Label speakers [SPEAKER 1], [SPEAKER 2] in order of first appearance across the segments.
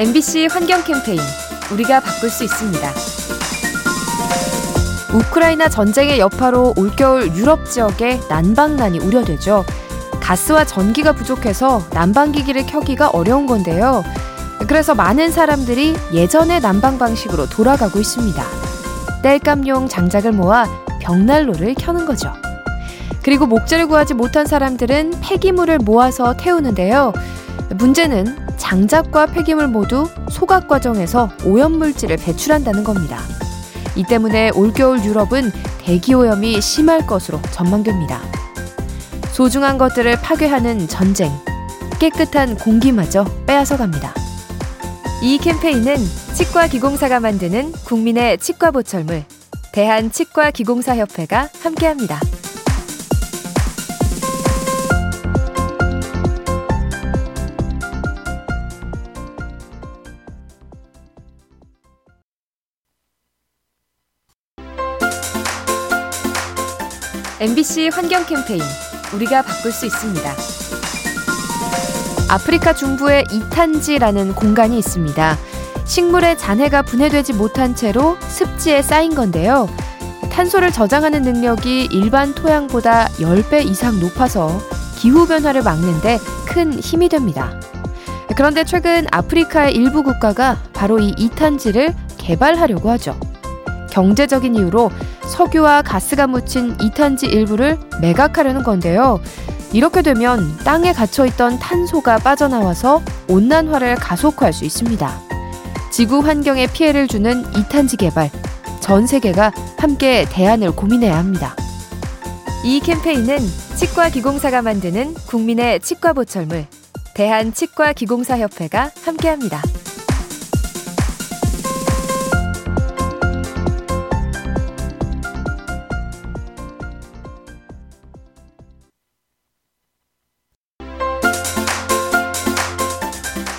[SPEAKER 1] MBC 환경 캠페인 우리가 바꿀 수 있습니다. 우크라이나 전쟁의 여파로 올겨울 유럽 지역에 난방난이 우려되죠. 가스와 전기가 부족해서 난방기기를 켜기가 어려운 건데요. 그래서 많은 사람들이 예전의 난방 방식으로 돌아가고 있습니다. 땔감용 장작을 모아 벽난로를 켜는 거죠. 그리고 목재를 구하지 못한 사람들은 폐기물을 모아서 태우는데요. 문제는 장작과 폐기물 모두 소각 과정에서 오염물질을 배출한다는 겁니다. 이 때문에 올겨울 유럽은 대기 오염이 심할 것으로 전망됩니다. 소중한 것들을 파괴하는 전쟁, 깨끗한 공기마저 빼앗아 갑니다. 이 캠페인은 치과기공사가 만드는 국민의 치과 보철물 대한치과기공사협회가 함께합니다. MBC 환경 캠페인 우리가 바꿀 수 있습니다. 아프리카 중부에 이탄지라는 공간이 있습니다. 식물의 잔해가 분해되지 못한 채로 습지에 쌓인 건데요. 탄소를 저장하는 능력이 일반 토양보다 10배 이상 높아서 기후변화를 막는데 큰 힘이 됩니다. 그런데 최근 아프리카의 일부 국가가 바로 이 이탄지를 개발하려고 하죠. 경제적인 이유로 석유와 가스가 묻힌 이탄지 일부를 매각하려는 건데요. 이렇게 되면 땅에 갇혀있던 탄소가 빠져나와서 온난화를 가속화할 수 있습니다. 지구 환경에 피해를 주는 이탄지 개발, 전 세계가 함께 대안을 고민해야 합니다. 이 캠페인은 치과기공사가 만드는 국민의 치과 보철물, 대한치과기공사협회가 함께합니다.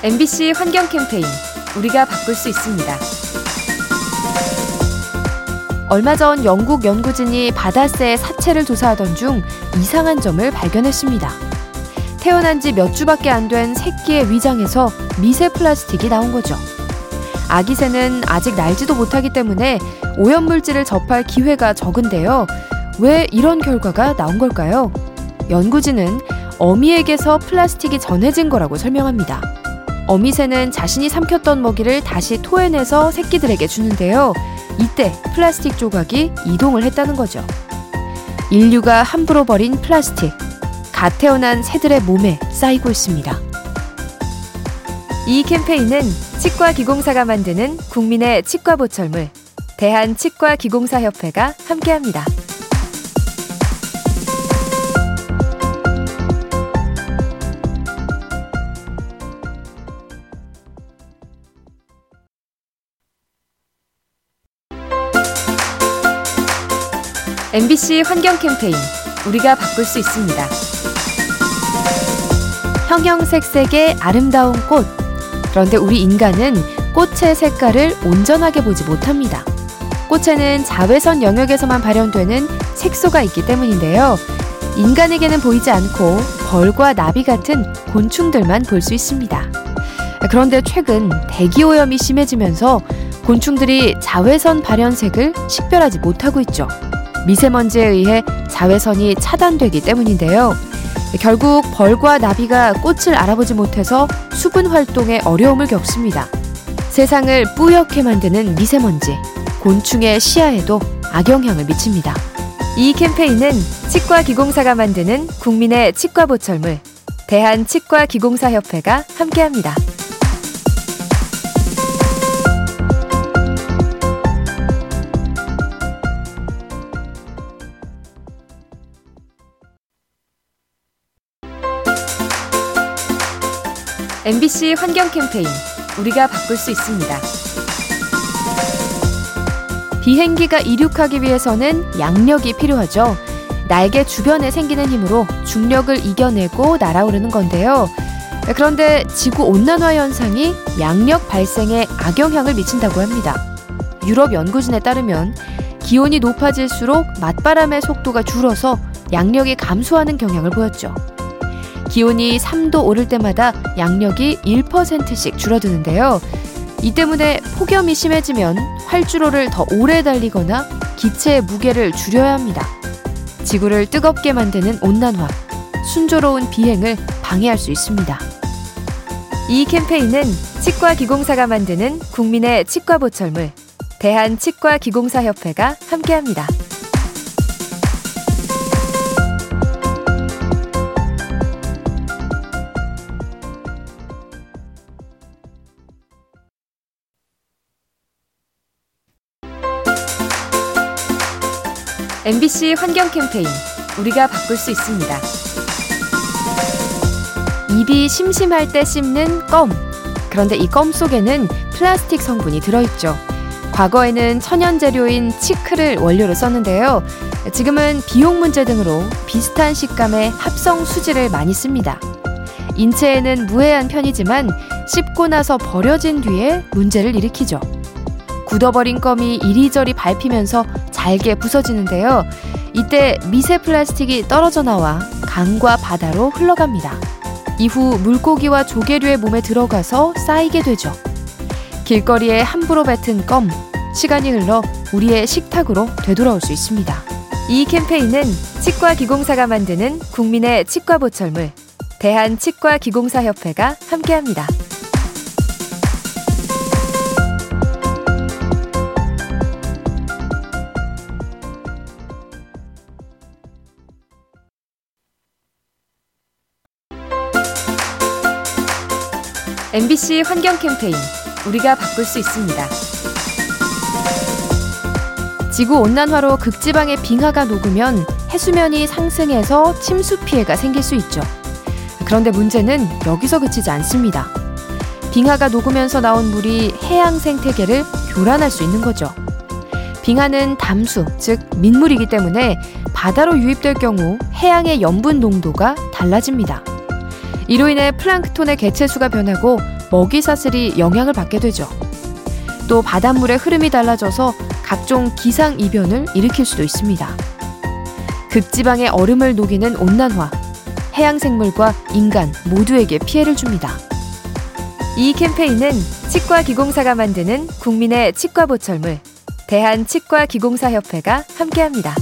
[SPEAKER 1] MBC 환경 캠페인 우리가 바꿀 수 있습니다. 얼마 전 영국 연구진이 바다새의 사체를 조사하던 중 이상한 점을 발견했습니다. 태어난 지 몇 주밖에 안 된 새끼의 위장에서 미세 플라스틱이 나온 거죠. 아기 새는 아직 날지도 못하기 때문에 오염물질을 접할 기회가 적은데요. 왜 이런 결과가 나온 걸까요? 연구진은 어미에게서 플라스틱이 전해진 거라고 설명합니다. 어미새는 자신이 삼켰던 먹이를 다시 토해내서 새끼들에게 주는데요. 이때 플라스틱 조각이 이동을 했다는 거죠. 인류가 함부로 버린 플라스틱. 갓 태어난 새들의 몸에 쌓이고 있습니다. 이 캠페인은 치과기공사가 만드는 국민의 치과 보철물 대한치과기공사협회가 함께합니다. MBC 환경 캠페인 우리가 바꿀 수 있습니다. 형형색색의 아름다운 꽃. 그런데 우리 인간은 꽃의 색깔을 온전하게 보지 못합니다. 꽃에는 자외선 영역에서만 발현되는 색소가 있기 때문인데요. 인간에게는 보이지 않고 벌과 나비 같은 곤충들만 볼 수 있습니다. 그런데 최근 대기 오염이 심해지면서 곤충들이 자외선 발현색을 식별하지 못하고 있죠. 미세먼지에 의해 자외선이 차단되기 때문인데요. 결국 벌과 나비가 꽃을 알아보지 못해서 수분 활동에 어려움을 겪습니다. 세상을 뿌옇게 만드는 미세먼지, 곤충의 시야에도 악영향을 미칩니다. 이 캠페인은 치과기공사가 만드는 국민의 치과 보철물, 대한치과기공사협회가 함께합니다. MBC 환경 캠페인 우리가 바꿀 수 있습니다. 비행기가 이륙하기 위해서는 양력이 필요하죠. 날개 주변에 생기는 힘으로 중력을 이겨내고 날아오르는 건데요. 그런데 지구 온난화 현상이 양력 발생에 악영향을 미친다고 합니다. 유럽 연구진에 따르면 기온이 높아질수록 맞바람의 속도가 줄어서 양력이 감소하는 경향을 보였죠. 기온이 3도 오를 때마다 양력이 1%씩 줄어드는데요. 이 때문에 폭염이 심해지면 활주로를 더 오래 달리거나 기체의 무게를 줄여야 합니다. 지구를 뜨겁게 만드는 온난화, 순조로운 비행을 방해할 수 있습니다. 이 캠페인은 치과기공사가 만드는 국민의 치과 보철물 대한치과기공사협회가 함께합니다. MBC 환경 캠페인 우리가 바꿀 수 있습니다. 입이 심심할 때 씹는 껌. 그런데 이 껌 속에는 플라스틱 성분이 들어있죠. 과거에는 천연 재료인 치크를 원료로 썼는데요. 지금은 비용 문제 등으로 비슷한 식감의 합성 수지를 많이 씁니다. 인체에는 무해한 편이지만 씹고 나서 버려진 뒤에 문제를 일으키죠. 굳어버린 껌이 이리저리 밟히면서 잘게 부서지는데요. 이때 미세 플라스틱이 떨어져 나와 강과 바다로 흘러갑니다. 이후 물고기와 조개류의 몸에 들어가서 쌓이게 되죠. 길거리에 함부로 뱉은 껌, 시간이 흘러 우리의 식탁으로 되돌아올 수 있습니다. 이 캠페인은 치과기공사가 만드는 국민의 치과 보철물, 대한치과기공사협회가 함께합니다. MBC 환경 캠페인 우리가 바꿀 수 있습니다. 지구 온난화로 극지방의 빙하가 녹으면 해수면이 상승해서 침수 피해가 생길 수 있죠. 그런데 문제는 여기서 그치지 않습니다. 빙하가 녹으면서 나온 물이 해양 생태계를 교란할 수 있는 거죠. 빙하는 담수, 즉 민물이기 때문에 바다로 유입될 경우 해양의 염분 농도가 달라집니다. 이로 인해 플랑크톤의 개체수가 변하고 먹이 사슬이 영향을 받게 되죠. 또 바닷물의 흐름이 달라져서 각종 기상 이변을 일으킬 수도 있습니다. 극지방의 얼음을 녹이는 온난화, 해양 생물과 인간 모두에게 피해를 줍니다. 이 캠페인은 치과 기공사가 만드는 국민의 치과 보철물 대한 치과 기공사 협회가 함께합니다.